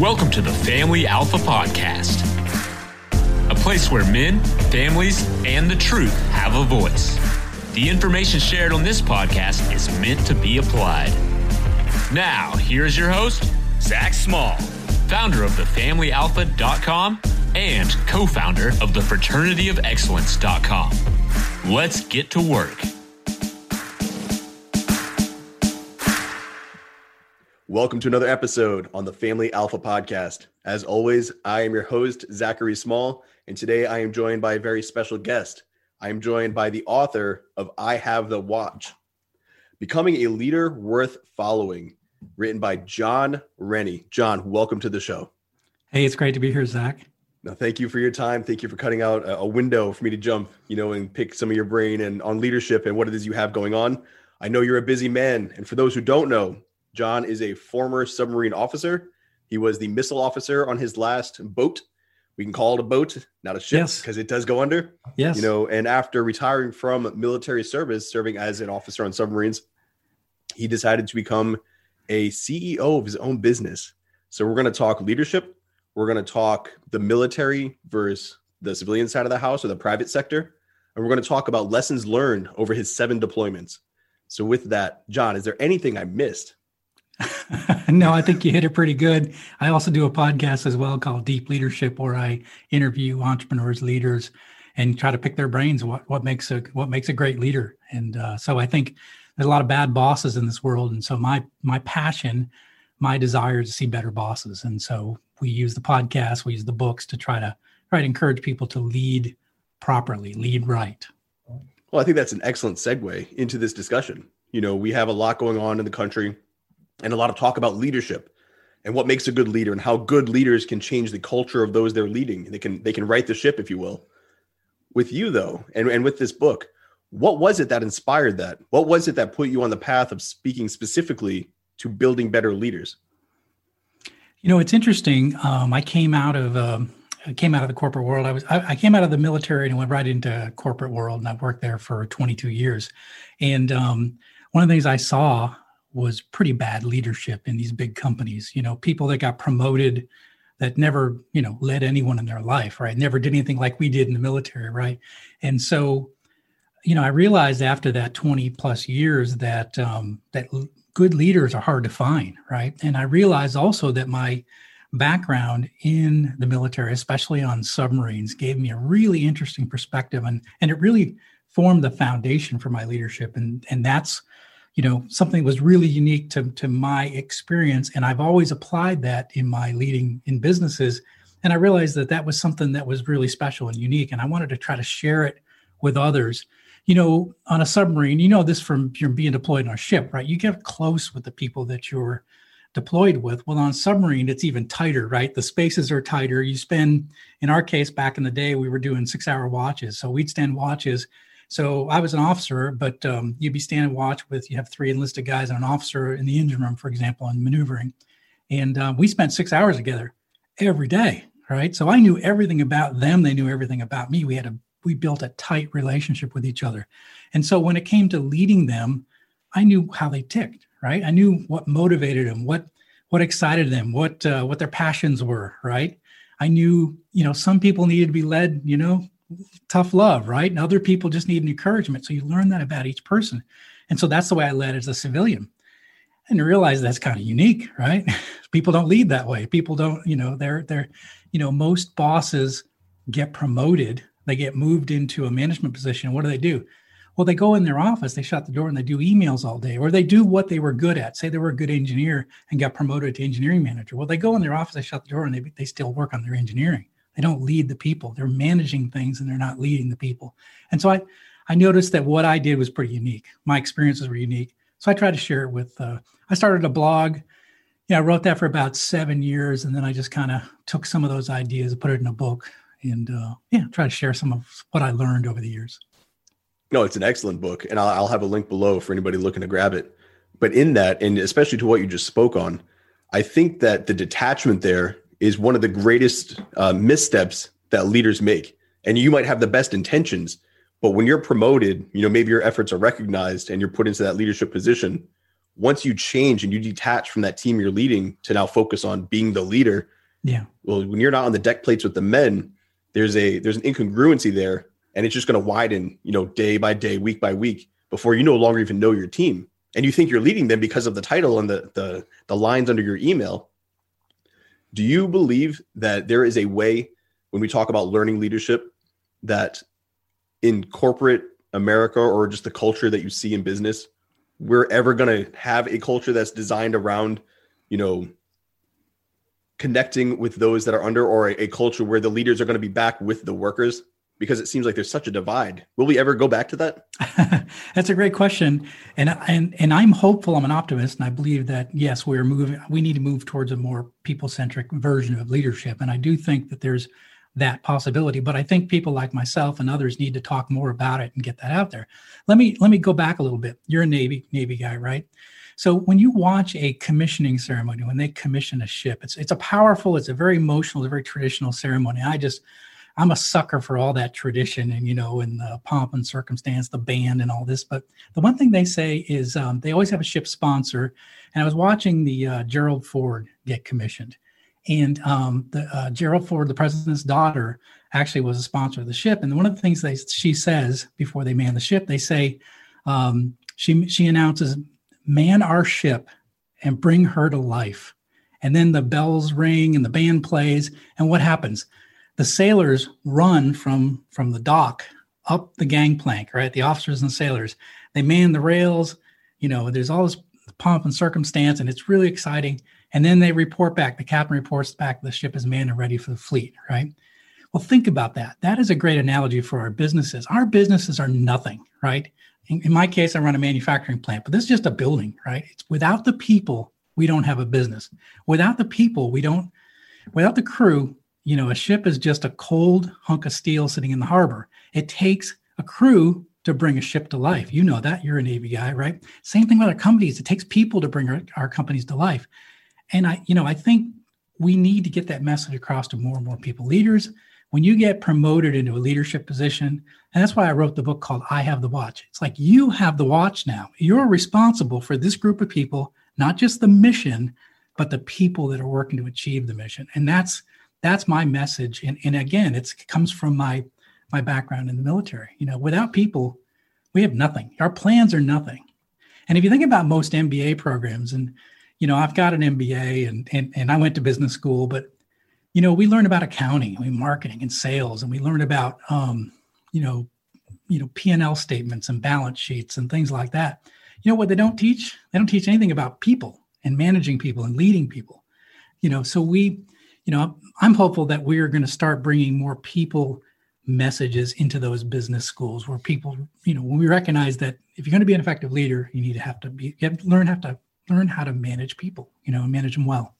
Welcome to the Family Alpha Podcast, a place where men, families, and the truth have a voice. The information shared on this podcast is meant to be applied. Now, here's your host, Zac Small, founder of thefamilyalpha.com and co founder of the fraternityofexcellence.com. Let's get to work. Welcome to another episode on the Family Alpha Podcast. As always, I am your host, Zachary Small, and today I am joined by a very special guest. I am joined by the author of I Have the Watch Becoming a Leader Worth Following, written by Jon Rennie. John, welcome to the show. Hey, it's great to be here, Zac. Now, thank you for your time. Thank you for cutting out a window for me to jump, you know, and pick some of your brain and on leadership and what it is you have going on. I know you're a busy man. And for those who don't know, Jon is a former submarine officer. He was the missile officer on his last boat. We can call it a boat, not a ship, because yes. it does go under. Yes. You know, and after retiring from military service, serving as an officer on submarines, he decided to become a CEO of his own business. So we're going to talk leadership. We're going to talk the military versus the civilian side of the house or the private sector. And we're going to talk about lessons learned over his seven deployments. So, with that, Jon, is there anything I missed? no, I think you hit it pretty good. I also do a podcast as well called Deep Leadership, where I interview entrepreneurs, leaders, and try to pick their brains. What what makes a what makes a great leader? And uh, so I think there's a lot of bad bosses in this world, and so my my passion, my desire is to see better bosses. And so we use the podcast, we use the books to try to try to encourage people to lead properly, lead right. Well, I think that's an excellent segue into this discussion. You know, we have a lot going on in the country and a lot of talk about leadership and what makes a good leader and how good leaders can change the culture of those they're leading. They can they can right the ship, if you will. With you though, and, and with this book, what was it that inspired that? What was it that put you on the path of speaking specifically to building better leaders? You know, it's interesting. Um, I came out of um, I came out of the corporate world. I was I, I, came out of the military and went right into corporate world, and I've worked there for 22 years. And um, one of the things I saw was pretty bad leadership in these big companies. You know, people that got promoted that never, you know, led anyone in their life, right? Never did anything like we did in the military, right? And so, you know, I realized after that 20 plus years that um, that good leaders are hard to find, right? And I realized also that my background in the military, especially on submarines, gave me a really interesting perspective, and and it really formed the foundation for my leadership, and and that's you know something was really unique to, to my experience. And i've always applied that in my leading in businesses. And i realized that that was something that was really special and unique. And i wanted to try to share it with others. You know on a submarine you know this from you're being deployed on a ship right? You get close with the people that you're deployed with. Well on a submarine it's even tighter right? The spaces are tighter. You spend in our case back in the day we were doing six hour watches. So we'd stand watches so I was an officer, but um, you'd be standing watch with you have three enlisted guys and an officer in the engine room, for example, on maneuvering, and uh, we spent six hours together every day, right? So I knew everything about them; they knew everything about me. We had a we built a tight relationship with each other, and so when it came to leading them, I knew how they ticked, right? I knew what motivated them, what what excited them, what uh, what their passions were, right? I knew, you know, some people needed to be led, you know, tough love, right? And other people just need encouragement. So you learn that about each person. And so that's the way I led as a civilian. And you realize that's kind of unique, right? people don't lead that way. People don't, you know, they're they're, you know, most bosses get promoted, they get moved into a management position. What do they do? Well, they go in their office, they shut the door and they do emails all day, or they do what they were good at. Say they were a good engineer and got promoted to engineering manager. Well, they go in their office, they shut the door, and they, they still work on their engineering. They don't lead the people. They're managing things and they're not leading the people. And so I, I noticed that what I did was pretty unique. My experiences were unique. So I tried to share it with, uh, I started a blog. Yeah, I wrote that for about seven years. And then I just kind of took some of those ideas and put it in a book and, uh, yeah, try to share some of what I learned over the years. No, it's an excellent book. And I'll, I'll have a link below for anybody looking to grab it. But in that, and especially to what you just spoke on, I think that the detachment there is one of the greatest uh, missteps that leaders make. And you might have the best intentions, but when you're promoted, you know, maybe your efforts are recognized and you're put into that leadership position. once you change and you detach from that team you're leading to now focus on being the leader yeah well when you're not on the deck plates with the men there's a there's an incongruency there and it's just going to widen you know day by day week by week before you no longer even know your team and you think you're leading them because of the title and the the, the lines under your email do you believe that there is a way when we talk about learning leadership that in corporate america or just the culture that you see in business we're ever going to have a culture that's designed around you know connecting with those that are under or a, a culture where the leaders are going to be back with the workers because it seems like there's such a divide. Will we ever go back to that? That's a great question. And and and i'm hopeful i'm an optimist and i believe that yes we're moving we need to move towards a more people centric version of leadership. And i do think that there's that possibility but i think people like myself and others need to talk more about it and get that out there. Let me let me go back a little bit. You're a navy navy guy right? So when you watch a commissioning ceremony when they commission a ship it's it's a powerful it's a very emotional it's a very traditional ceremony. I just i'm a sucker for all that tradition and you know and the pomp and circumstance the band and all this but the one thing they say is um, they always have a ship sponsor and i was watching the uh, gerald ford get commissioned and um, the, uh, Gerald Ford, the president's daughter, actually was a sponsor of the ship. And one of the things they she says before they man the ship, they say um, she she announces, "Man our ship and bring her to life." And then the bells ring and the band plays, and what happens? The sailors run from from the dock up the gangplank. Right, the officers and sailors they man the rails. You know, there's all this pomp and circumstance, and it's really exciting and then they report back. The captain reports back the ship is manned and ready for the fleet, right? Well, think about that. That is a great analogy for our businesses. Our businesses are nothing, right? In, in my case, I run a manufacturing plant, but this is just a building, right? It's without the people, we don't have a business. Without the people, we don't, without the crew, you know, a ship is just a cold hunk of steel sitting in the harbor. It takes a crew to bring a ship to life. You know that. You're a Navy guy, right? Same thing with our companies. It takes people to bring our, our companies to life and I, you know, I think we need to get that message across to more and more people. Leaders, when you get promoted into a leadership position, and that's why I wrote the book called I Have the Watch. It's like you have the watch now. You're responsible for this group of people, not just the mission, but the people that are working to achieve the mission. And that's that's my message. And, and again, it comes from my my background in the military. You know, without people, we have nothing. Our plans are nothing. And if you think about most MBA programs, and you know, I've got an MBA and, and, and I went to business school, but, you know, we learn about accounting, we marketing and sales, and we learn about, um, you know, you know, P&L statements and balance sheets and things like that. You know what they don't teach? They don't teach anything about people and managing people and leading people. You know, so we, you know, I'm hopeful that we're going to start bringing more people messages into those business schools where people, you know, when we recognize that if you're going to be an effective leader, you need to have to be, you have to learn how to learn how to manage people, you know, and manage them well.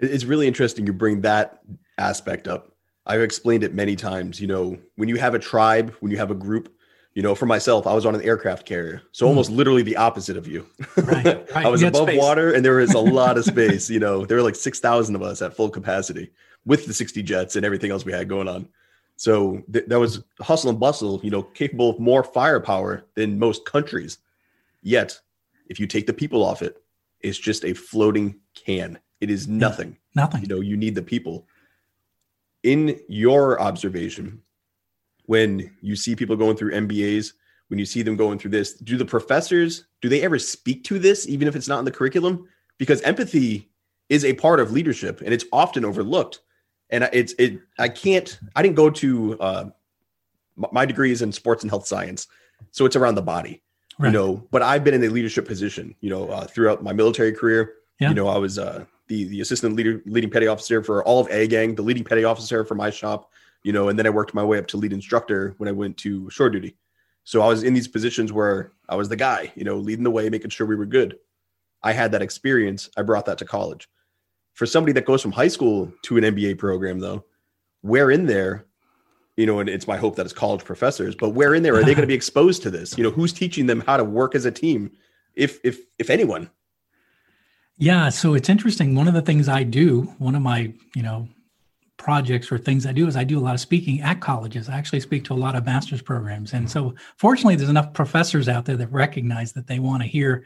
It's really interesting you bring that aspect up. I've explained it many times. You know, when you have a tribe, when you have a group, you know, for myself, I was on an aircraft carrier, so mm. almost literally the opposite of you. Right, right. I was above space. water, and there was a lot of space. You know, there were like six thousand of us at full capacity with the sixty jets and everything else we had going on. So th- that was hustle and bustle. You know, capable of more firepower than most countries. Yet if you take the people off it, it's just a floating can. It is nothing. Nothing. You know, you need the people. In your observation, when you see people going through MBAs, when you see them going through this, do the professors do they ever speak to this, even if it's not in the curriculum? Because empathy is a part of leadership, and it's often overlooked. And it's it. I can't. I didn't go to. Uh, my degree is in sports and health science, so it's around the body right. you know but i've been in a leadership position you know uh, throughout my military career yeah. you know i was uh, the the assistant leader leading petty officer for all of a gang the leading petty officer for my shop you know and then i worked my way up to lead instructor when i went to shore duty so i was in these positions where i was the guy you know leading the way making sure we were good i had that experience i brought that to college for somebody that goes from high school to an mba program though where in there you know, and it's my hope that it's college professors, but where in there are they going to be exposed to this? You know, who's teaching them how to work as a team, if if if anyone? Yeah, so it's interesting. One of the things I do, one of my you know projects or things I do is I do a lot of speaking at colleges. I actually speak to a lot of master's programs, and so fortunately, there's enough professors out there that recognize that they want to hear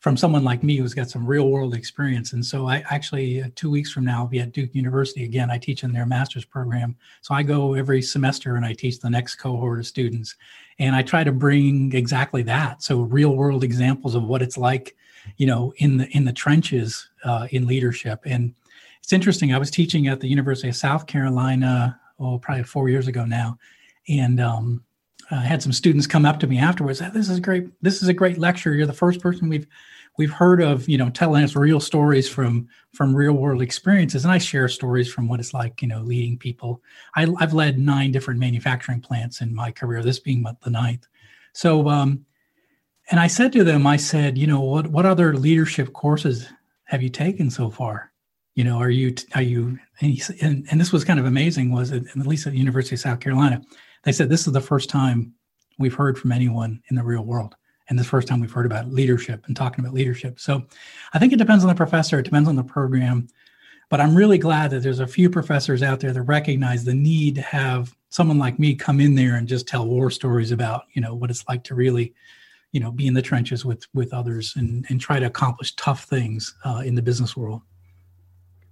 from someone like me who's got some real world experience. And so I actually, uh, two weeks from now, I'll be at Duke University again. I teach in their master's program. So I go every semester and I teach the next cohort of students. And I try to bring exactly that. So real world examples of what it's like, you know, in the, in the trenches uh, in leadership. And it's interesting. I was teaching at the University of South Carolina, oh, probably four years ago now. And um, I had some students come up to me afterwards. This is great. This is a great lecture. You're the first person we've we've heard of, you know, telling us real stories from from real world experiences. And I share stories from what it's like, you know, leading people. I, have led nine different manufacturing plants in my career. This being the ninth. So, um, and I said to them, I said, you know, what what other leadership courses have you taken so far? You know, are you are you? And, he, and, and this was kind of amazing. Was at least at the University of South Carolina they said this is the first time we've heard from anyone in the real world. And the first time we've heard about leadership and talking about leadership. So I think it depends on the professor, it depends on the program. But I'm really glad that there's a few professors out there that recognize the need to have someone like me come in there and just tell war stories about, you know, what it's like to really, you know, be in the trenches with with others and, and try to accomplish tough things uh, in the business world.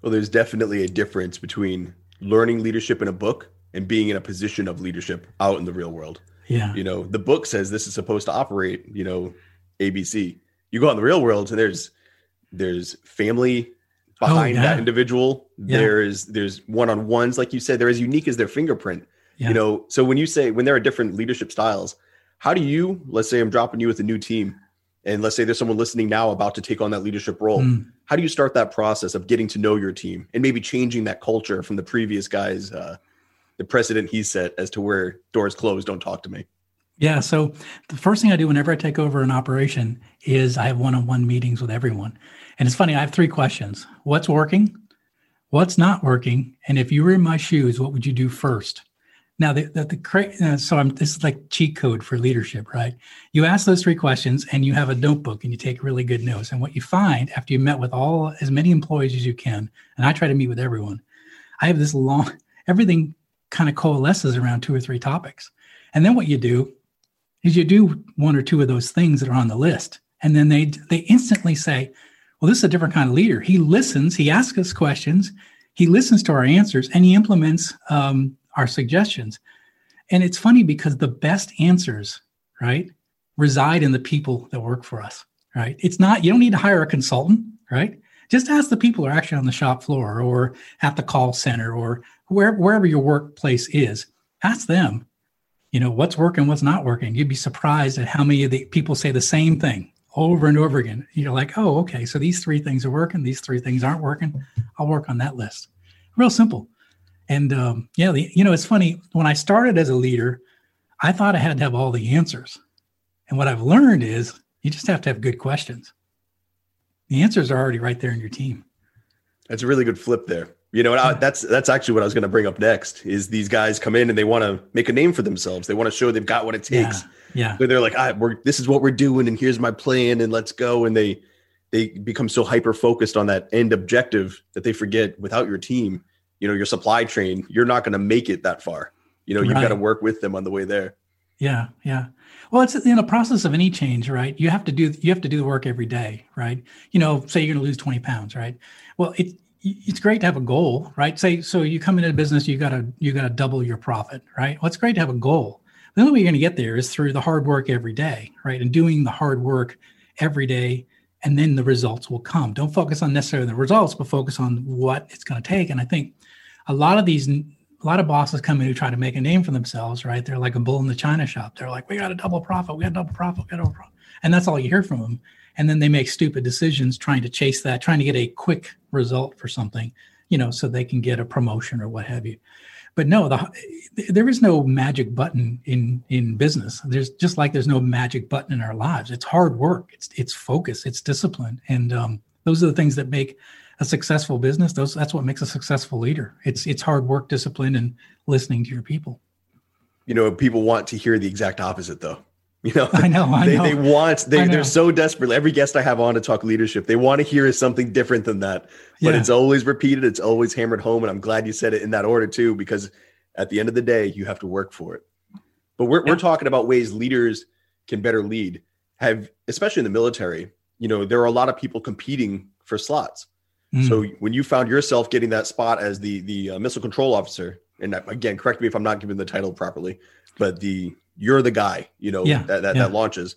Well, there's definitely a difference between learning leadership in a book and being in a position of leadership out in the real world. Yeah. You know, the book says this is supposed to operate, you know, ABC. You go out in the real world and there's there's family oh, behind oh, yeah. that individual. Yeah. There's there's one-on-ones like you said, they're as unique as their fingerprint. Yeah. You know, so when you say when there are different leadership styles, how do you, let's say I'm dropping you with a new team and let's say there's someone listening now about to take on that leadership role. Mm. How do you start that process of getting to know your team and maybe changing that culture from the previous guys uh, the precedent he set as to where doors closed, don't talk to me. Yeah. So the first thing I do whenever I take over an operation is I have one on one meetings with everyone. And it's funny, I have three questions What's working? What's not working? And if you were in my shoes, what would you do first? Now, the, the, the uh, so I'm, this is like cheat code for leadership, right? You ask those three questions and you have a notebook and you take really good notes. And what you find after you met with all as many employees as you can, and I try to meet with everyone, I have this long, everything kind of coalesces around two or three topics. And then what you do is you do one or two of those things that are on the list. And then they they instantly say, well, this is a different kind of leader. He listens, he asks us questions, he listens to our answers, and he implements um, our suggestions. And it's funny because the best answers, right, reside in the people that work for us, right? It's not, you don't need to hire a consultant, right? Just ask the people who are actually on the shop floor or at the call center or where, wherever your workplace is, ask them, you know, what's working, what's not working. You'd be surprised at how many of the people say the same thing over and over again. You're like, oh, okay, so these three things are working, these three things aren't working. I'll work on that list. Real simple. And um, yeah, the, you know, it's funny. When I started as a leader, I thought I had to have all the answers. And what I've learned is you just have to have good questions. The answers are already right there in your team. That's a really good flip there. You know, I, that's that's actually what I was going to bring up next. Is these guys come in and they want to make a name for themselves. They want to show they've got what it takes. Yeah. yeah. they're like, ah, we're this is what we're doing, and here's my plan, and let's go. And they they become so hyper focused on that end objective that they forget without your team, you know, your supply chain, you're not going to make it that far. You know, you've right. got to work with them on the way there. Yeah, yeah. Well, it's in the process of any change, right? You have to do you have to do the work every day, right? You know, say you're going to lose 20 pounds, right? Well, it it's great to have a goal, right? Say so you come into a business, you got to you got to double your profit, right? Well, it's great to have a goal. The only way you're going to get there is through the hard work every day, right? And doing the hard work every day, and then the results will come. Don't focus on necessarily the results, but focus on what it's going to take. And I think a lot of these, a lot of bosses come in who try to make a name for themselves, right? They're like a bull in the china shop. They're like, we got a double profit, we got a double profit, we got a double profit, and that's all you hear from them and then they make stupid decisions trying to chase that trying to get a quick result for something you know so they can get a promotion or what have you. But no the, there is no magic button in in business. There's just like there's no magic button in our lives. It's hard work. It's it's focus. It's discipline. And um, those are the things that make a successful business those that's what makes a successful leader it's it's hard work discipline and listening to your people you know people want to hear the exact opposite though you know, I know, I they, know. they want, they, they're so desperate. Every guest I have on to talk leadership, they want to hear is something different than that. But yeah. it's always repeated, it's always hammered home. And I'm glad you said it in that order too, because at the end of the day, you have to work for it. But we're, yeah. we're talking about ways leaders can better lead. Have, especially in the military, you know, there are a lot of people competing for slots. Mm. So when you found yourself getting that spot as the the uh, missile control officer, and again, correct me if I'm not giving the title properly, but the you're the guy, you know, yeah, that that, yeah. that launches.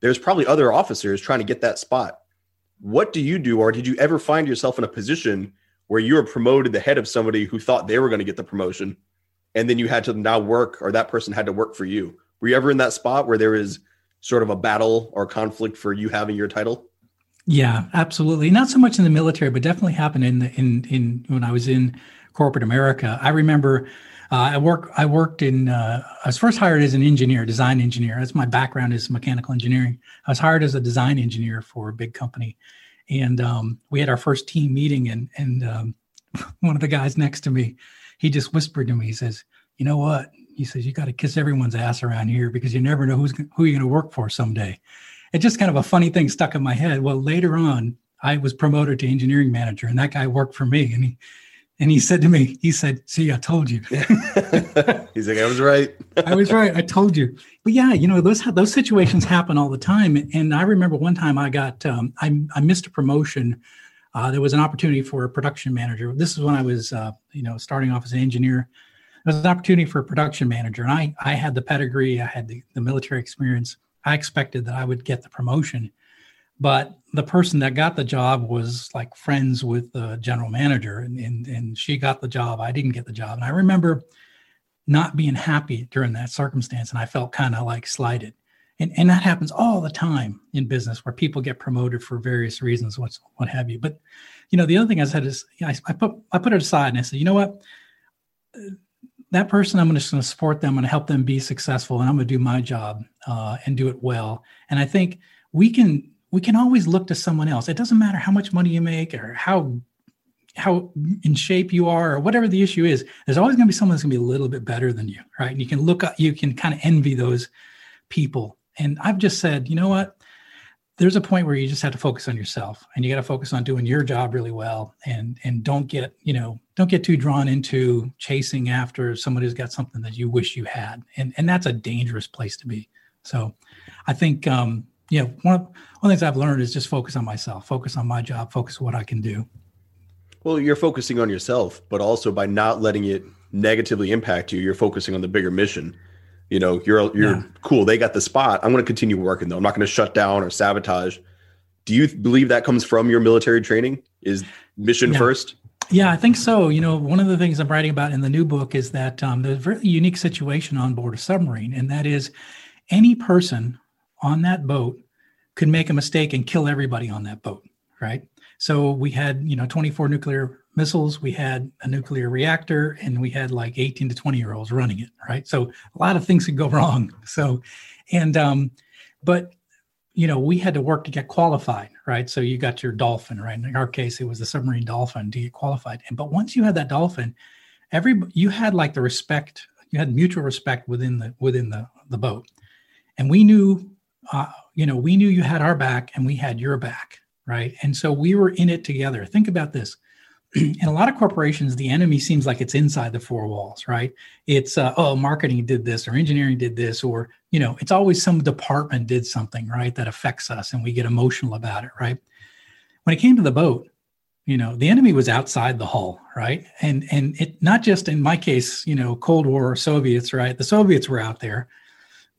There's probably other officers trying to get that spot. What do you do, or did you ever find yourself in a position where you were promoted the head of somebody who thought they were going to get the promotion, and then you had to now work, or that person had to work for you? Were you ever in that spot where there is sort of a battle or conflict for you having your title? Yeah, absolutely. Not so much in the military, but definitely happened in the, in in when I was in corporate America. I remember uh, I work I worked in uh, I was first hired as an engineer, design engineer. That's my background is mechanical engineering. I was hired as a design engineer for a big company, and um, we had our first team meeting, and and um, one of the guys next to me, he just whispered to me, he says, "You know what?" He says, "You got to kiss everyone's ass around here because you never know who's who you're going to work for someday." It's just kind of a funny thing stuck in my head. Well, later on, I was promoted to engineering manager, and that guy worked for me, and he and he said to me, he said, "See, I told you." He's like, "I was right. I was right. I told you." But yeah, you know those those situations happen all the time. And I remember one time I got um, I I missed a promotion. Uh, there was an opportunity for a production manager. This is when I was uh, you know starting off as an engineer. There was an opportunity for a production manager, and I I had the pedigree, I had the, the military experience. I expected that I would get the promotion, but the person that got the job was like friends with the general manager, and, and, and she got the job. I didn't get the job. And I remember not being happy during that circumstance, and I felt kind of like slighted. And, and that happens all the time in business where people get promoted for various reasons, what's what have you. But you know, the other thing I said is I, I put I put it aside and I said, you know what, that person, I'm just going to support them and help them be successful, and I'm going to do my job uh, and do it well. And I think we can we can always look to someone else. It doesn't matter how much money you make or how how in shape you are or whatever the issue is. There's always going to be someone that's going to be a little bit better than you, right? And you can look up, you can kind of envy those people. And I've just said, you know what? there's a point where you just have to focus on yourself and you got to focus on doing your job really well and and don't get you know don't get too drawn into chasing after somebody who's got something that you wish you had and and that's a dangerous place to be so i think um you know one of, one of the things i've learned is just focus on myself focus on my job focus on what i can do well you're focusing on yourself but also by not letting it negatively impact you you're focusing on the bigger mission you know, you're you're yeah. cool. They got the spot. I'm going to continue working though. I'm not going to shut down or sabotage. Do you believe that comes from your military training? Is mission yeah. first? Yeah, I think so. You know, one of the things I'm writing about in the new book is that um, there's a very unique situation on board a submarine, and that is any person on that boat could make a mistake and kill everybody on that boat, right? So we had, you know, 24 nuclear missiles, we had a nuclear reactor, and we had like 18 to 20 year olds running it, right? So a lot of things could go wrong. So, and, um, but, you know, we had to work to get qualified, right? So you got your dolphin, right? In our case, it was the submarine dolphin to get qualified. And, but once you had that dolphin, every, you had like the respect, you had mutual respect within the, within the, the boat. And we knew, uh, you know, we knew you had our back and we had your back, right? And so we were in it together. Think about this in a lot of corporations, the enemy seems like it's inside the four walls, right? It's uh, oh, marketing did this or engineering did this, or you know, it's always some department did something, right, that affects us, and we get emotional about it, right? When it came to the boat, you know, the enemy was outside the hull, right? And and it not just in my case, you know, Cold War Soviets, right? The Soviets were out there,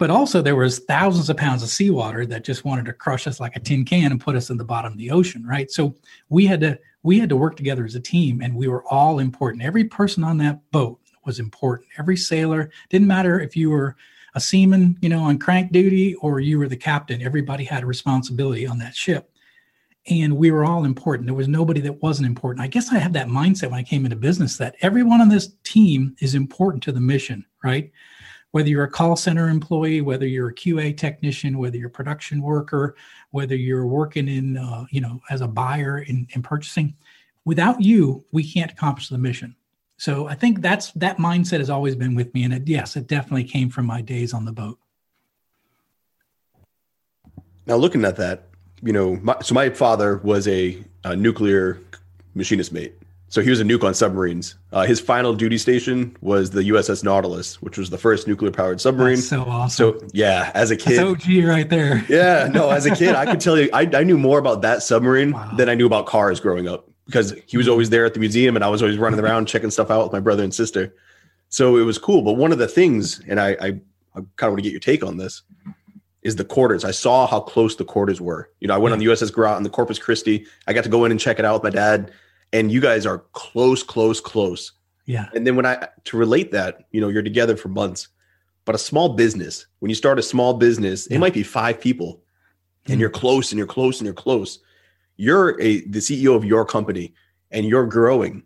but also there was thousands of pounds of seawater that just wanted to crush us like a tin can and put us in the bottom of the ocean, right? So we had to we had to work together as a team and we were all important. Every person on that boat was important. Every sailor, didn't matter if you were a seaman, you know, on crank duty or you were the captain, everybody had a responsibility on that ship. And we were all important. There was nobody that wasn't important. I guess I had that mindset when I came into business that everyone on this team is important to the mission, right? Whether you're a call center employee, whether you're a QA technician, whether you're a production worker, whether you're working in, uh, you know, as a buyer in, in purchasing, without you, we can't accomplish the mission. So I think that's that mindset has always been with me, and it, yes, it definitely came from my days on the boat. Now, looking at that, you know, my, so my father was a, a nuclear machinist mate. So he was a nuke on submarines. Uh, his final duty station was the USS Nautilus, which was the first nuclear powered submarine. That's so awesome. So yeah, as a kid, That's OG right there. yeah, no, as a kid, I could tell you, I, I knew more about that submarine Wow. than I knew about cars growing up because he was always there at the museum and I was always running around checking stuff out with my brother and sister. So it was cool. But one of the things, and I, I, I kind of want to get your take on this, is the quarters. I saw how close the quarters were. You know, I went on the USS Grant and the Corpus Christi. I got to go in and check it out with my dad, and you guys are close, close, close. Yeah. And then when I to relate that, you know, you're together for months, but a small business, when you start a small business, Yeah. it might be five people, and Mhm. you're close and you're close and you're close. You're a the CEO of your company and you're growing.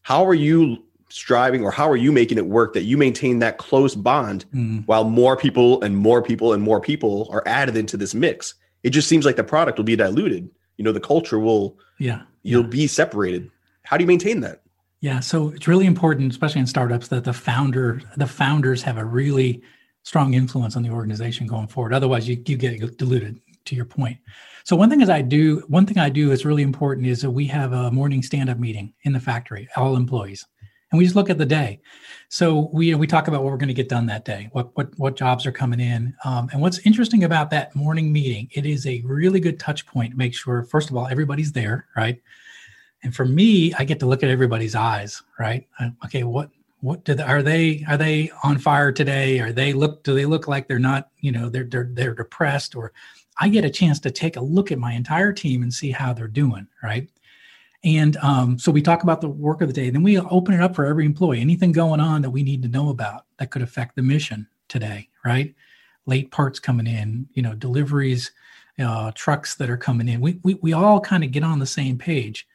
How are you striving or how are you making it work that you maintain that close bond Mm, while more people and more people and more people are added into this mix? It just seems like the product will be diluted. You know, the culture will yeah. You'll yeah. be separated. How do you maintain that? Yeah, so it's really important, especially in startups, that the founder, the founders have a really strong influence on the organization going forward. Otherwise, you, you get diluted. To your point. So one thing is I do. One thing I do is really important is that we have a morning stand-up meeting in the factory, all employees, and we just look at the day. So we we talk about what we're going to get done that day, what what what jobs are coming in, um, and what's interesting about that morning meeting. It is a really good touch point to make sure, first of all, everybody's there, right? And for me, I get to look at everybody's eyes, right? Okay, what what they, are they are they on fire today? Are they look do they look like they're not, you know, they're they're they're depressed or I get a chance to take a look at my entire team and see how they're doing, right? And um, so we talk about the work of the day. Then we open it up for every employee. Anything going on that we need to know about that could affect the mission today, right? Late parts coming in, you know, deliveries, uh, trucks that are coming in. We we we all kind of get on the same page.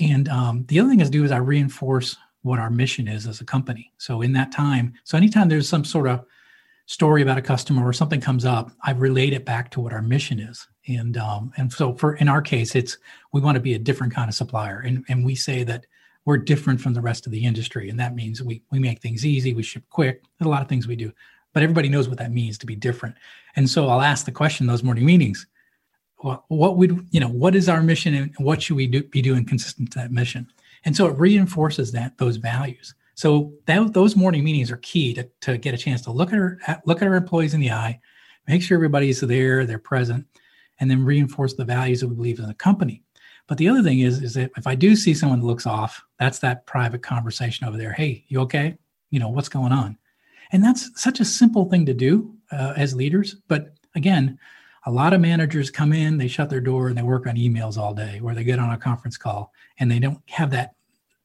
And um, the other thing is do is I reinforce what our mission is as a company. So in that time, so anytime there's some sort of story about a customer or something comes up, I relate it back to what our mission is. And um, and so for in our case, it's we want to be a different kind of supplier, and and we say that we're different from the rest of the industry, and that means we we make things easy, we ship quick. There's a lot of things we do, but everybody knows what that means to be different. And so I'll ask the question those morning meetings what, what would you know what is our mission and what should we do, be doing consistent to that mission and so it reinforces that those values so that, those morning meetings are key to, to get a chance to look at our look at our employees in the eye make sure everybody's there they're present and then reinforce the values that we believe in the company but the other thing is is that if i do see someone that looks off that's that private conversation over there hey you okay you know what's going on and that's such a simple thing to do uh, as leaders but again a lot of managers come in, they shut their door and they work on emails all day, or they get on a conference call and they don't have that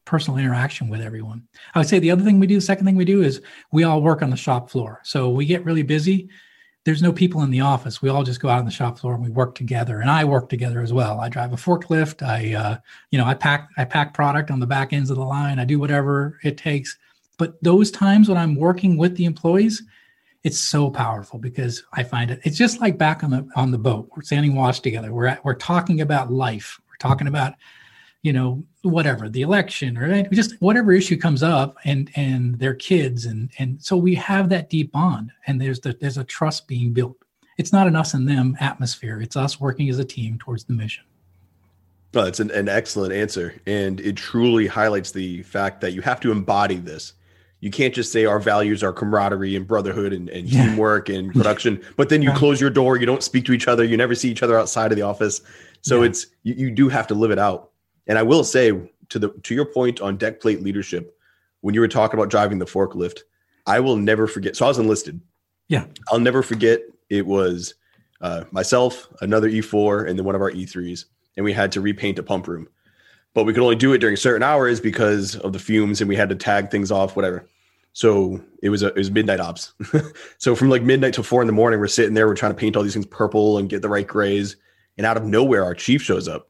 personal interaction with everyone. I would say the other thing we do, the second thing we do is we all work on the shop floor. So we get really busy. There's no people in the office. We all just go out on the shop floor and we work together. And I work together as well. I drive a forklift. I, uh, you know, I pack I pack product on the back ends of the line. I do whatever it takes. But those times when I'm working with the employees, it's so powerful because I find it. It's just like back on the on the boat. We're standing watch together. We're at, we're talking about life. We're talking about, you know, whatever the election or just whatever issue comes up, and and their kids, and and so we have that deep bond, and there's the there's a trust being built. It's not an us and them atmosphere. It's us working as a team towards the mission. No, it's an, an excellent answer. And it truly highlights the fact that you have to embody this. You can't just say our values are camaraderie and brotherhood and, and Yeah. teamwork and production, but then you close your door, you don't speak to each other, you never see each other outside of the office. So Yeah. it's you, you do have to live it out. And I will say to the to your point on deck plate leadership, when you were talking about driving the forklift, I will never forget. So I was enlisted. Yeah. I'll never forget it was uh, myself, another E4, and then one of our E3s, and we had to repaint a pump room. But we could only do it during certain hours because of the fumes, and we had to tag things off, whatever. So it was a, it was midnight ops. so from like midnight to four in the morning, we're sitting there, we're trying to paint all these things purple and get the right grays. And out of nowhere, our chief shows up,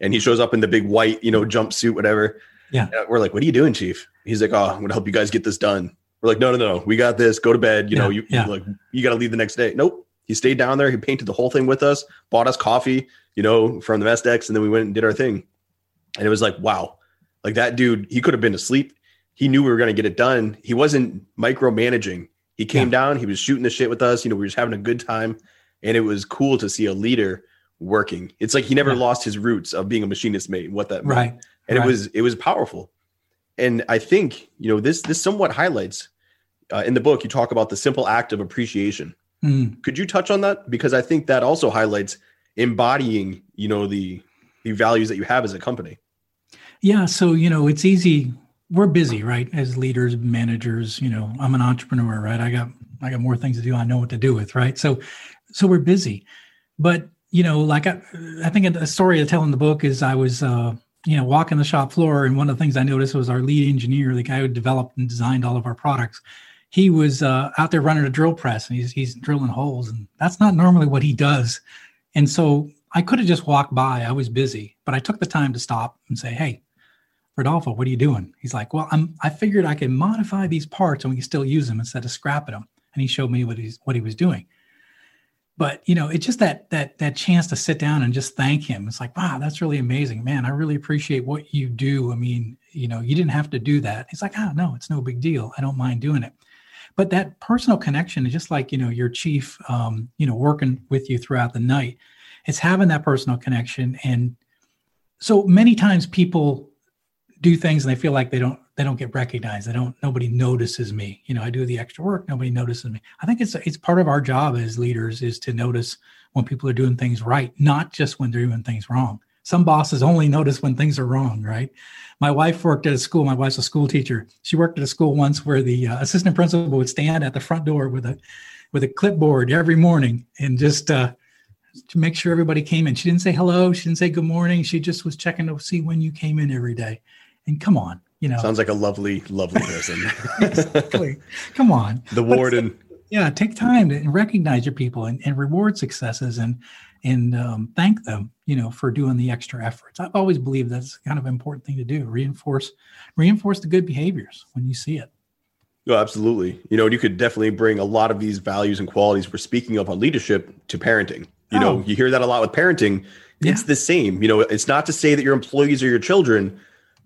and he shows up in the big white, you know, jumpsuit, whatever. Yeah. And we're like, "What are you doing, chief?" He's like, "Oh, I'm gonna help you guys get this done." We're like, "No, no, no, we got this. Go to bed. You know, you yeah. like you got to leave the next day." Nope. He stayed down there. He painted the whole thing with us, bought us coffee, you know, from the mess decks, and then we went and did our thing. And it was like, wow, like that dude, he could have been asleep. He knew we were going to get it done. He wasn't micromanaging. He came Yeah. down, he was shooting the shit with us. You know, we were just having a good time. And it was cool to see a leader working. It's like he never Yeah. lost his roots of being a machinist mate, and what that meant. Right. and Right. it was it was powerful. And I think you know this this somewhat highlights uh, in the book. You talk about the simple act of appreciation. Mm, Could you touch on that? Because I think that also highlights embodying you know the the values that you have as a company. Yeah, so you know, it's easy. We're busy, right? As leaders, managers, you know, I'm an entrepreneur, right? I got I got more things to do. I know what to do with, right? So so we're busy. But, you know, like I, I think a story I tell in the book is I was uh, you know, walking the shop floor and one of the things I noticed was our lead engineer, the guy who developed and designed all of our products, he was uh, out there running a drill press and he's he's drilling holes and that's not normally what he does. And so I could have just walked by. I was busy, but I took the time to stop and say, "Hey, Rodolfo, what are you doing?" He's like, "Well, I'm. I figured I could modify these parts and we can still use them instead of scrapping them." And he showed me what he's what he was doing. But you know, it's just that that that chance to sit down and just thank him. It's like, wow, that's really amazing, man. I really appreciate what you do. I mean, you know, you didn't have to do that. He's like, oh no, it's no big deal. I don't mind doing it. But that personal connection is just like you know your chief, um, you know, working with you throughout the night. It's having that personal connection, and so many times people do things and they feel like they don't they don't get recognized. They don't nobody notices me. You know, I do the extra work, nobody notices me. I think it's it's part of our job as leaders is to notice when people are doing things right, not just when they're doing things wrong. Some bosses only notice when things are wrong, right? My wife worked at a school. My wife's a school teacher. She worked at a school once where the uh, assistant principal would stand at the front door with a with a clipboard every morning and just uh, to make sure everybody came in. She didn't say hello. She didn't say good morning. She just was checking to see when you came in every day. And come on, you know, Sounds like a lovely, lovely person. exactly. come on. the But- warden. Yeah, take time to recognize your people and, and reward successes and and um, thank them, you know, for doing the extra efforts. I've always believed that's kind of an important thing to do. Reinforce reinforce the good behaviors when you see it. Oh, absolutely. You know, you could definitely bring a lot of these values and qualities we're speaking of on leadership to parenting. You know, Oh. you hear that a lot with parenting. It's Yeah. the same. You know, it's not to say that your employees are your children,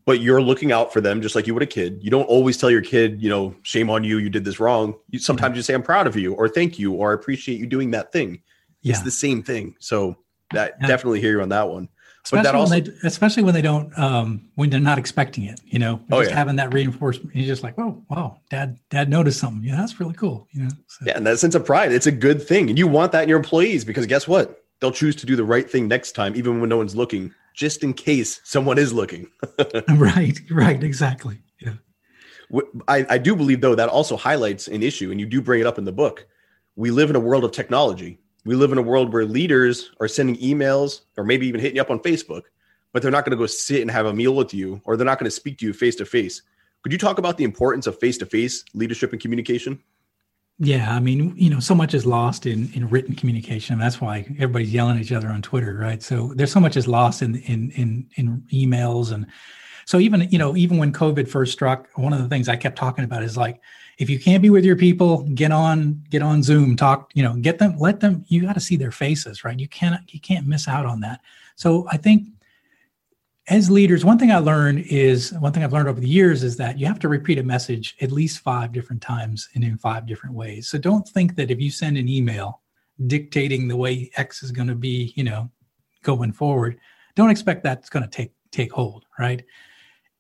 but you're looking out for them just like you would a kid. You don't always tell your kid, you know, shame on you, you did this wrong. You sometimes you say, I'm proud of you, or thank you, or I appreciate you doing that thing. Yeah. It's the same thing. So that Yeah. definitely hear you on that one. especially but that also when they, especially when they don't um, when they're not expecting it you know Oh, just yeah. having that reinforcement you're just like oh wow dad dad noticed something yeah that's really cool you know so, Yeah, and that sense of pride, it's a good thing. And you want that in your employees because guess what? They'll choose to do the right thing next time, even when no one's looking, just in case someone is looking. right right exactly yeah I, I do believe, though, that also highlights an issue, and you do bring it up in the book. We live in a world of technology. We live in a world where leaders are sending emails or maybe even hitting you up on Facebook, but they're not going to go sit and have a meal with you or they're not going to speak to you face to face. Could you talk about the importance of face to face leadership and communication? Yeah, I mean, you know, so much is lost in in written communication. That's why everybody's yelling at each other on Twitter, right? So there's so much is lost in in in in emails and so even you know even when COVID first struck, one of the things I kept talking about is like if you can't be with your people, get on get on Zoom, talk, you know, get them, let them. You got to see their faces, right? You can't you can't miss out on that. So I think as leaders, one thing I learned is one thing I've learned over the years is that you have to repeat a message at least five different times and in five different ways. So don't think that if you send an email dictating the way X is going to be, you know, going forward, don't expect that's going to take take hold, right?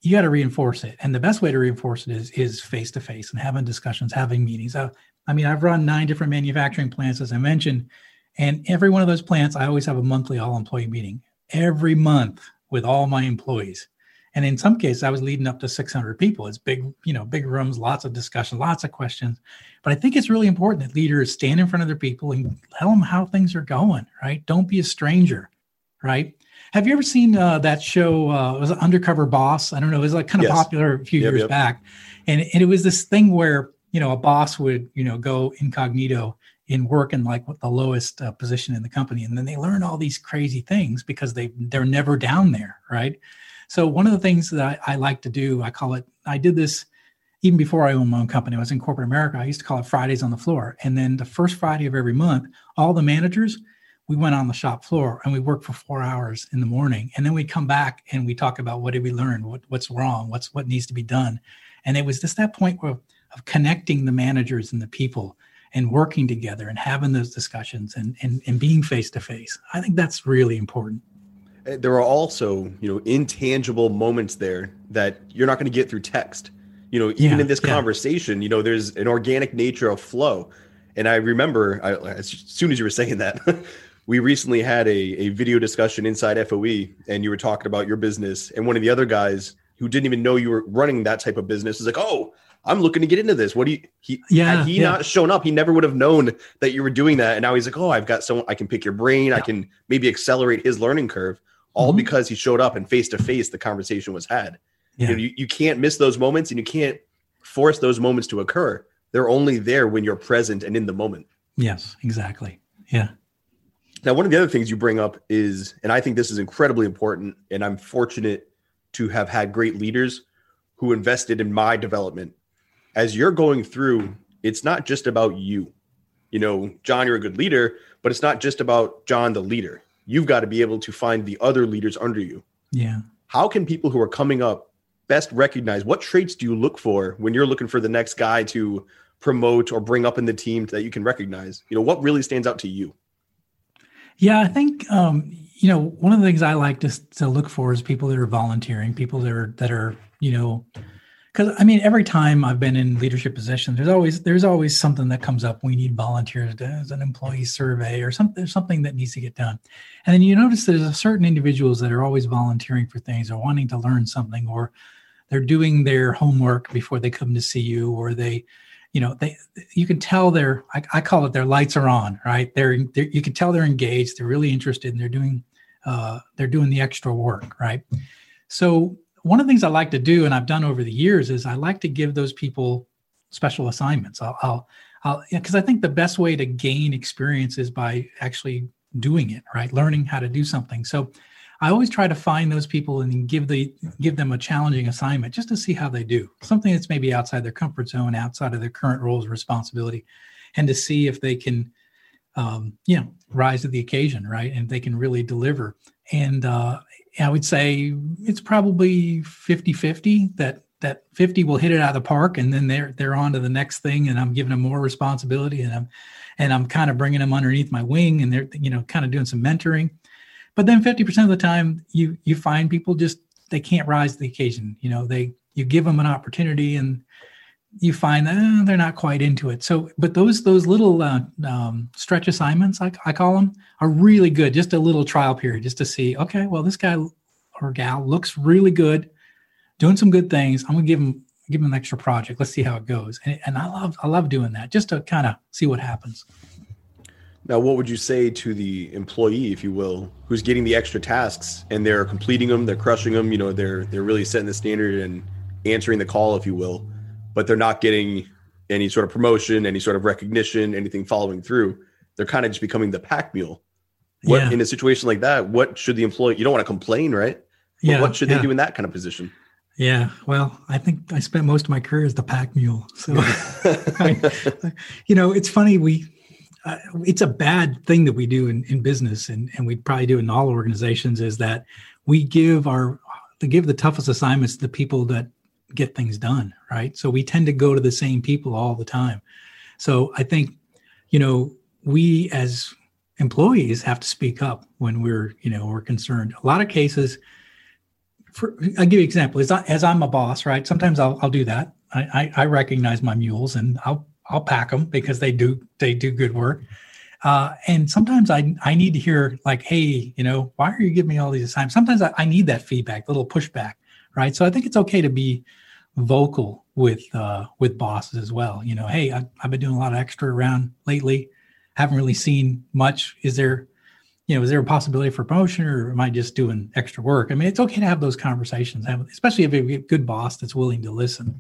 You got to reinforce it, and the best way to reinforce it is is face to face and having discussions, having meetings. Uh, I mean, I've run nine different manufacturing plants, as I mentioned, and every one of those plants, I always have a monthly all employee meeting every month with all my employees. And in some cases, I was leading up to 600 people. It's big, you know, big rooms, lots of discussion, lots of questions. But I think it's really important that leaders stand in front of their people and tell them how things are going, right? Don't be a stranger, right? Have you ever seen uh, that show? Uh, it was Undercover Boss. I don't know. It was like kind of Yes. popular a few Yep, years yep. back, and, and it was this thing where you know a boss would you know go incognito and work in like the lowest uh, position in the company, and then they learn all these crazy things because they they're never down there, right? So one of the things that I, I like to do, I call it. I did this even before I owned my own company. I was in corporate America. I used to call it Fridays on the floor, and then the first Friday of every month, all the managers we went on the shop floor and we worked for four hours in the morning and then we come back and we talk about what did we learn what, what's wrong what's what needs to be done and it was just that point where, of connecting the managers and the people and working together and having those discussions and and, and being face to face i think that's really important. Uh, there are also you know intangible moments there that you're not going to get through text. You know even Yeah, in this yeah. conversation you know there's an organic nature of flow. And i remember I, as soon as you were saying that we recently had a, a video discussion inside foe and you were talking about your business. And one of the other guys who didn't even know you were running that type of business is like oh i'm looking to get into this what do you he Yeah, had he yeah. not shown up he never would have known that you were doing that and now he's like oh i've got someone i can pick your brain i can maybe accelerate his learning curve all Mhm. because he showed up and face to face the conversation was had Yeah. you, know, you, you can't miss those moments and you can't force those moments to occur they're only there when you're present and in the moment Yes, exactly. Yeah. now one of the other things you bring up is and i think this is incredibly important and i'm fortunate to have had great leaders who invested in my development as you're going through it's not just about you. You know Jon you're a good leader but it's not just about Jon the leader. You've got to be able to find the other leaders under you. Yeah. how can people who are coming up best recognize what traits do you look for when you're looking for the next guy to promote or bring up in the team that you can recognize? You know what really stands out to you? Yeah, I think um, you know one of the things I like to to look for is people that are volunteering, people that are that are you know, because I mean every time I've been in leadership positions, there's always there's always something that comes up. We need volunteers. There's an employee survey or something. Something that needs to get done, and then you notice there's a certain individuals that are always volunteering for things or wanting to learn something or they're doing their homework before they come to see you or they you know they you can tell they're I, I call it their lights are on right they're, they're you can tell they're engaged they're really interested and they're doing uh, they're doing the extra work right so one of the things i like to do and i've done over the years is i like to give those people special assignments. I'll i'll I'll because i think the best way to gain experience is by actually doing it right? Learning how to do something. So i always try to find those people and give the give them a challenging assignment just to see how they do. Something that's maybe outside their comfort zone outside of their current roles of responsibility and to see if they can um, you know rise to the occasion right? And they can really deliver. And uh, i would say it's probably 50-50 that that 50 will hit it out of the park and then they're they're on to the next thing and i'm giving them more responsibility and i'm and i'm kind of bringing them underneath my wing and they're you know kind of doing some mentoring. But then 50% of the time you you find people just they can't rise to the occasion you know they you give them an opportunity and you find that eh, they're not quite into it. So but those those little uh, um, stretch assignments I, I call them are really good. Just a little trial period just to see okay well this guy or gal looks really good doing some good things. I'm gonna give him give him an extra project. Let's see how it goes. And, and i love i love doing that just to kind of see what happens. Now what would you say to the employee if you will who's getting the extra tasks and they're completing them they're crushing them you know they're they're really setting the standard and answering the call if you will but they're not getting any sort of promotion any sort of recognition anything following through they're kind of just becoming the pack mule what Yeah. in a situation like that what should the employee you don't want to complain right but yeah what should yeah. they do in that kind of position Yeah, well, I think I spent most of my career as the pack mule. So, I- you know, it's funny. We, uh, it's a bad thing that we do in, in business, and and we probably do in all organizations, is that we give our give the toughest assignments to the people that get things done, right? So we tend to go to the same people all the time. So I think, you know, we as employees have to speak up when we're, you know, we're concerned. A lot of cases for I'll give you an example. As, I, as I'm a boss, right? Sometimes I'll, I'll do that. I, I, I recognize my mules and I'll I'll pack them because they do they do good work. Uh, and sometimes I I need to hear like, hey, you know, why are you giving me all these assignments? Sometimes I, I need that feedback, a little pushback, right? So I think it's okay to be vocal with uh, with bosses as well. You know, hey, I, I've been doing a lot of extra around lately. Haven't really seen much. Is there you know, is there a possibility for promotion or am I just doing extra work? I mean, it's okay to have those conversations, especially if you have a good boss that's willing to listen.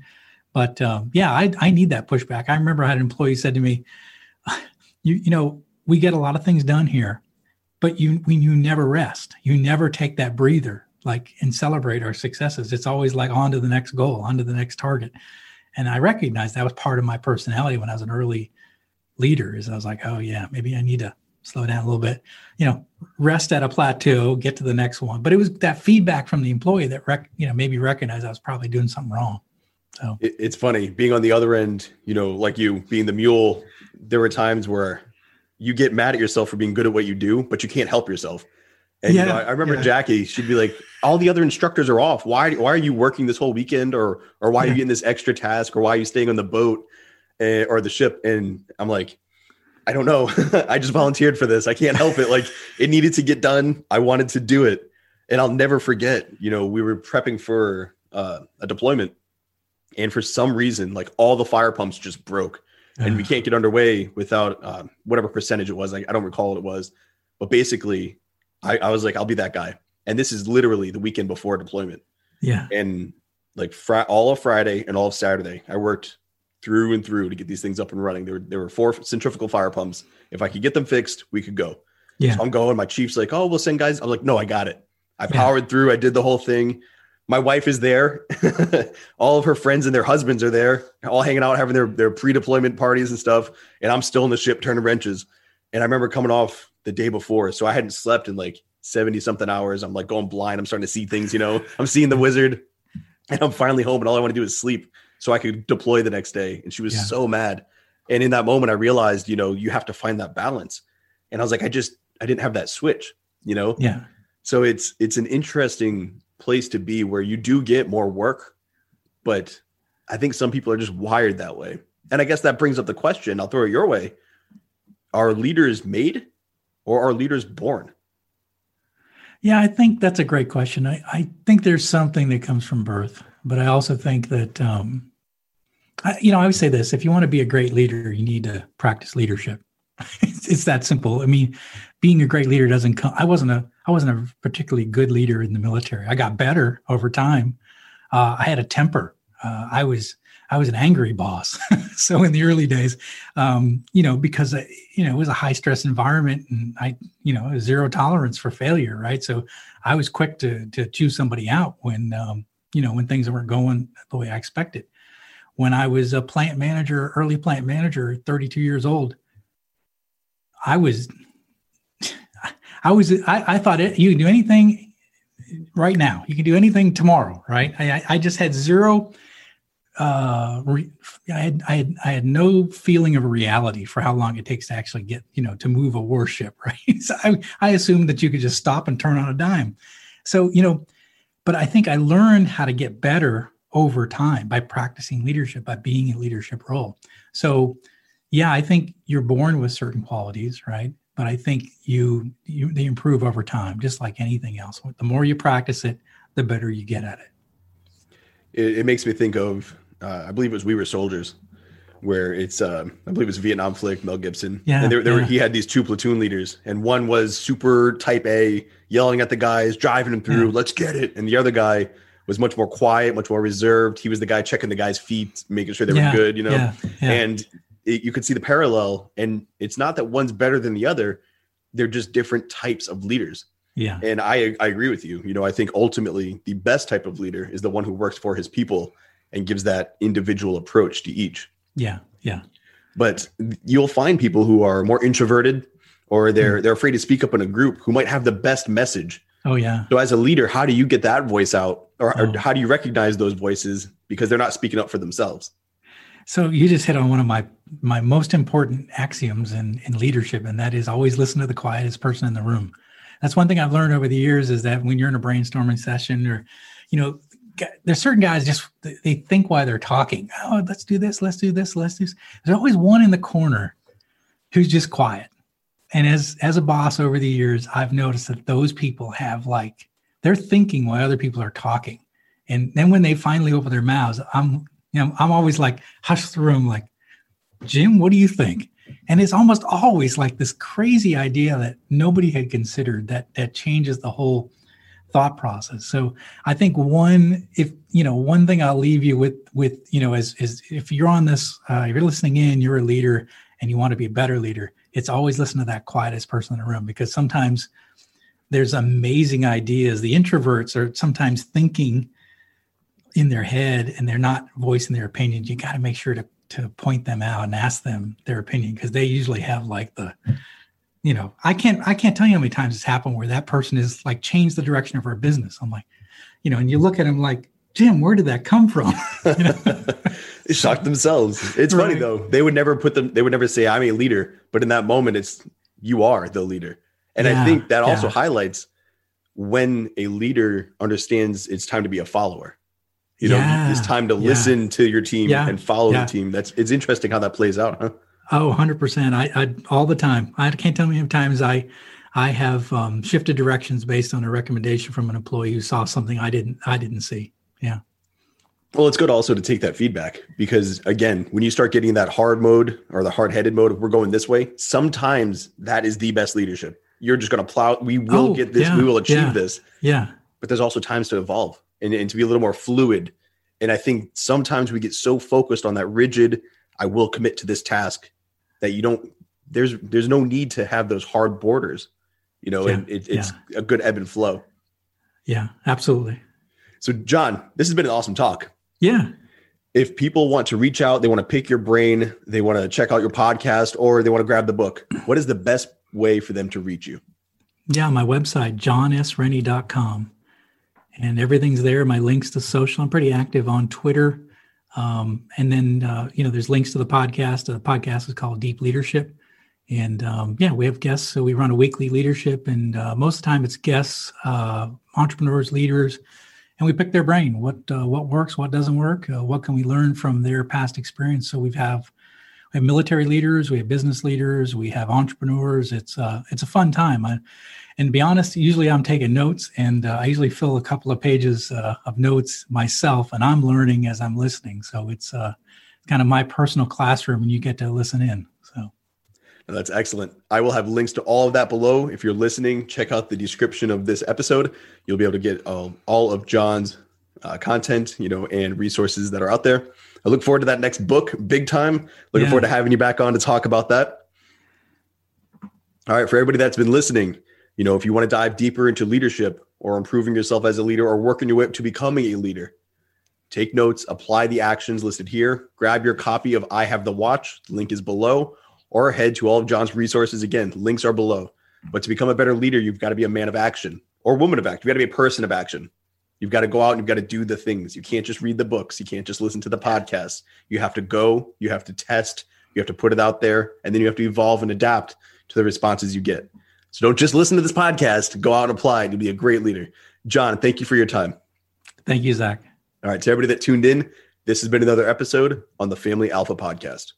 But um, yeah, I, I need that pushback. I remember I had an employee said to me, you, you know, we get a lot of things done here, but you, when you never rest, you never take that breather like and celebrate our successes. It's always like on to the next goal, on to the next target. And I recognized that was part of my personality when I was an early leader is I was like, oh yeah, maybe I need to slow down a little bit, you know, rest at a plateau, get to the next one. But it was that feedback from the employee that rec- you know maybe recognized I was probably doing something wrong. So It, it's funny being on the other end, you know, like you being the mule. There were times where you get mad at yourself for being good at what you do, but you can't help yourself. And yeah, you know, I, I, remember yeah. Jackie, she'd be like, all the other instructors are off. Why, why are you working this whole weekend or, or why are you getting this extra task or why are you staying on the boat uh, or the ship? And I'm like, I don't know. I just volunteered for this. I can't help it. Like it needed to get done. I wanted to do it. And I'll never forget, you know, we were prepping for uh, a deployment and for some reason, like all the fire pumps just broke and we can't get underway without uh, whatever percentage it was. Like, I don't recall what it was, but basically I, I was like, I'll be that guy. And this is literally the weekend before deployment. Yeah. And like fr- all of Friday and all of Saturday, I worked through and through to get these things up and running. There were, there were four centrifugal fire pumps. If I could get them fixed, we could go. Yeah. So I'm going. My chief's like, oh, we'll send guys. I'm like, no, I got it. I powered yeah. through. I did the whole thing. My wife is there. all of her friends and their husbands are there, all hanging out, having their, their pre-deployment parties and stuff. And I'm still in the ship turning wrenches. And I remember coming off the day before. So I hadn't slept in like 70 something hours. I'm like going blind. I'm starting to see things, you know, I'm seeing the wizard and I'm finally home and all I want to do is sleep so I could deploy the next day. And she was yeah. so mad. And in that moment, I realized, you know, you have to find that balance. And I was like, I just, I didn't have that switch, you know? Yeah. So it's, it's an interesting place to be where you do get more work, but I think some people are just wired that way. And I guess that brings up the question. I'll throw it your way. Are leaders made or are leaders born? Yeah, I think that's a great question. I, I think there's something that comes from birth, but I also think that, um, I, you know, I always say this if you want to be a great leader, you need to practice leadership. it's, it's, that simple. I mean, being a great leader doesn't come, I wasn't a, I wasn't a particularly good leader in the military. I got better over time. Uh, I had a temper. Uh, I was, I was an angry boss. so in the early days, um, you know, because you know it was a high stress environment, and I, you know, zero tolerance for failure, right? So I was quick to to choose somebody out when, um, you know, when things weren't going the way I expected. When I was a plant manager, early plant manager, 32 years old, I was, I was, I, I thought it, you can do anything right now. You can do anything tomorrow, right? I, I just had zero uh, re- I had I had I had no feeling of reality for how long it takes to actually get you know to move a warship, right? so I I assumed that you could just stop and turn on a dime. So you know, but I think I learned how to get better over time by practicing leadership, by being in leadership role. So yeah, I think you're born with certain qualities, right? But I think you you they improve over time, just like anything else. The more you practice it, the better you get at it. It, it makes me think of uh, I believe it was We Were Soldiers, where it's uh, I believe it was Vietnam flick Mel Gibson. Yeah, and there, there yeah. Were, he had these two platoon leaders, and one was super type A, yelling at the guys, driving them through, let's get it, and the other guy was much more quiet, much more reserved. He was the guy checking the guys' feet, making sure they yeah, were good, you know. Yeah. And it, you could see the parallel, and it's not that one's better than the other; they're just different types of leaders. Yeah. And I I agree with you. You know, I think ultimately the best type of leader is the one who works for his people and gives that individual approach to each. Yeah, yeah. But you'll find people who are more introverted or they're mm. they're afraid to speak up in a group who might have the best message. Oh yeah. So as a leader, how do you get that voice out or, oh. or how do you recognize those voices because they're not speaking up for themselves? So you just hit on one of my my most important axioms in in leadership and that is always listen to the quietest person in the room. That's one thing I've learned over the years is that when you're in a brainstorming session or you know there's certain guys just they think while they're talking. Oh, let's do this, let's do this, let's do this. There's always one in the corner who's just quiet. And as as a boss over the years, I've noticed that those people have like they're thinking while other people are talking. And then when they finally open their mouths, I'm you know, I'm always like hush the room, like, Jim, what do you think? And it's almost always like this crazy idea that nobody had considered that that changes the whole thought process. So I think one, if you know, one thing I'll leave you with, with you know, is is if you're on this, uh, if you're listening in, you're a leader, and you want to be a better leader. It's always listen to that quietest person in the room because sometimes there's amazing ideas. The introverts are sometimes thinking in their head and they're not voicing their opinions. You got to make sure to to point them out and ask them their opinion because they usually have like the you know, I can't I can't tell you how many times it's happened where that person is like changed the direction of our business. I'm like, you know, and you look at them like, Jim, where did that come from? you know? they shock themselves. It's right. funny though. They would never put them. They would never say, "I'm a leader," but in that moment, it's you are the leader. And yeah, I think that also highlights when a leader understands it's time to be a follower. You know, Yeah, it's time to yeah. listen to your team Yeah, and follow yeah. the team. That's it's interesting how that plays out, huh? Oh, 100%. I, I all the time. I can't tell you how many times I I have um, shifted directions based on a recommendation from an employee who saw something I didn't I didn't see. Yeah. Well, it's good also to take that feedback because again, when you start getting that hard mode or the hard-headed mode, we're going this way. Sometimes that is the best leadership. You're just going to plow. We will Oh, get this. yeah, we will achieve yeah. this. Yeah. But there's also times to evolve and, and to be a little more fluid. And I think sometimes we get so focused on that rigid. I will commit to this task that you don't. There's there's no need to have those hard borders. You know, and it, it's a good ebb and flow. Yeah. Absolutely. So, Jon, this has been an awesome talk. Yeah. if people want to reach out, they want to pick your brain, they want to check out your podcast, or they want to grab the book, what is the best way for them to reach you? Yeah. My website, jonsrennie.com. And everything's there. My links to social. I'm pretty active on Twitter. Um, and then, uh, you know, there's links to the podcast. The podcast is called Deep Leadership. And um, yeah, we have guests. So we run a weekly leadership, and uh, most of the time it's guests, uh, entrepreneurs, leaders, and we pick their brain. What uh, what works, what doesn't work, uh, what can we learn from their past experience? So we have we have military leaders, we have business leaders, we have entrepreneurs. It's uh, it's a fun time. I, and to be honest, usually I'm taking notes, and uh, I usually fill a couple of pages uh, of notes myself, and I'm learning as I'm listening. So it's uh, kind of my personal classroom, and you get to listen in. So. That's excellent. I will have links to all of that below. If you're listening, check out the description of this episode. You'll be able to get um, all of Jon's uh, content, you know, and resources that are out there. I look forward to that next book, big time. Looking Yeah. forward to having you back on to talk about that. All right, for everybody that's been listening, you know, if you want to dive deeper into leadership or improving yourself as a leader or working your way up to becoming a leader, take notes, apply the actions listed here, grab your copy of I Have the Watch. The link is below, or head to all of Jon's resources. Again, links are below. But to become a better leader, you've got to be a man of action or woman of action. You've got to be a person of action. You've got to go out and you've got to do the things. You can't just read the books. You can't just listen to the podcasts. You have to go, you have to test, you have to put it out there, and then you have to evolve and adapt to the responses you get. So don't just listen to this podcast, go out and apply. You'll be a great leader. Jon, thank you for your time. Thank you, Zac. All right, to everybody that tuned in, this has been another episode on the Family Alpha Podcast.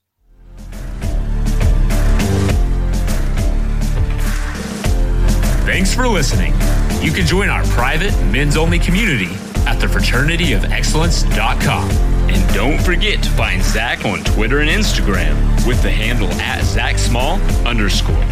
Thanks for listening. You can join our private men's only community at thefraternityofexcellence.com. And don't forget to find Zac on Twitter and Instagram with the handle at Zac Small underscore.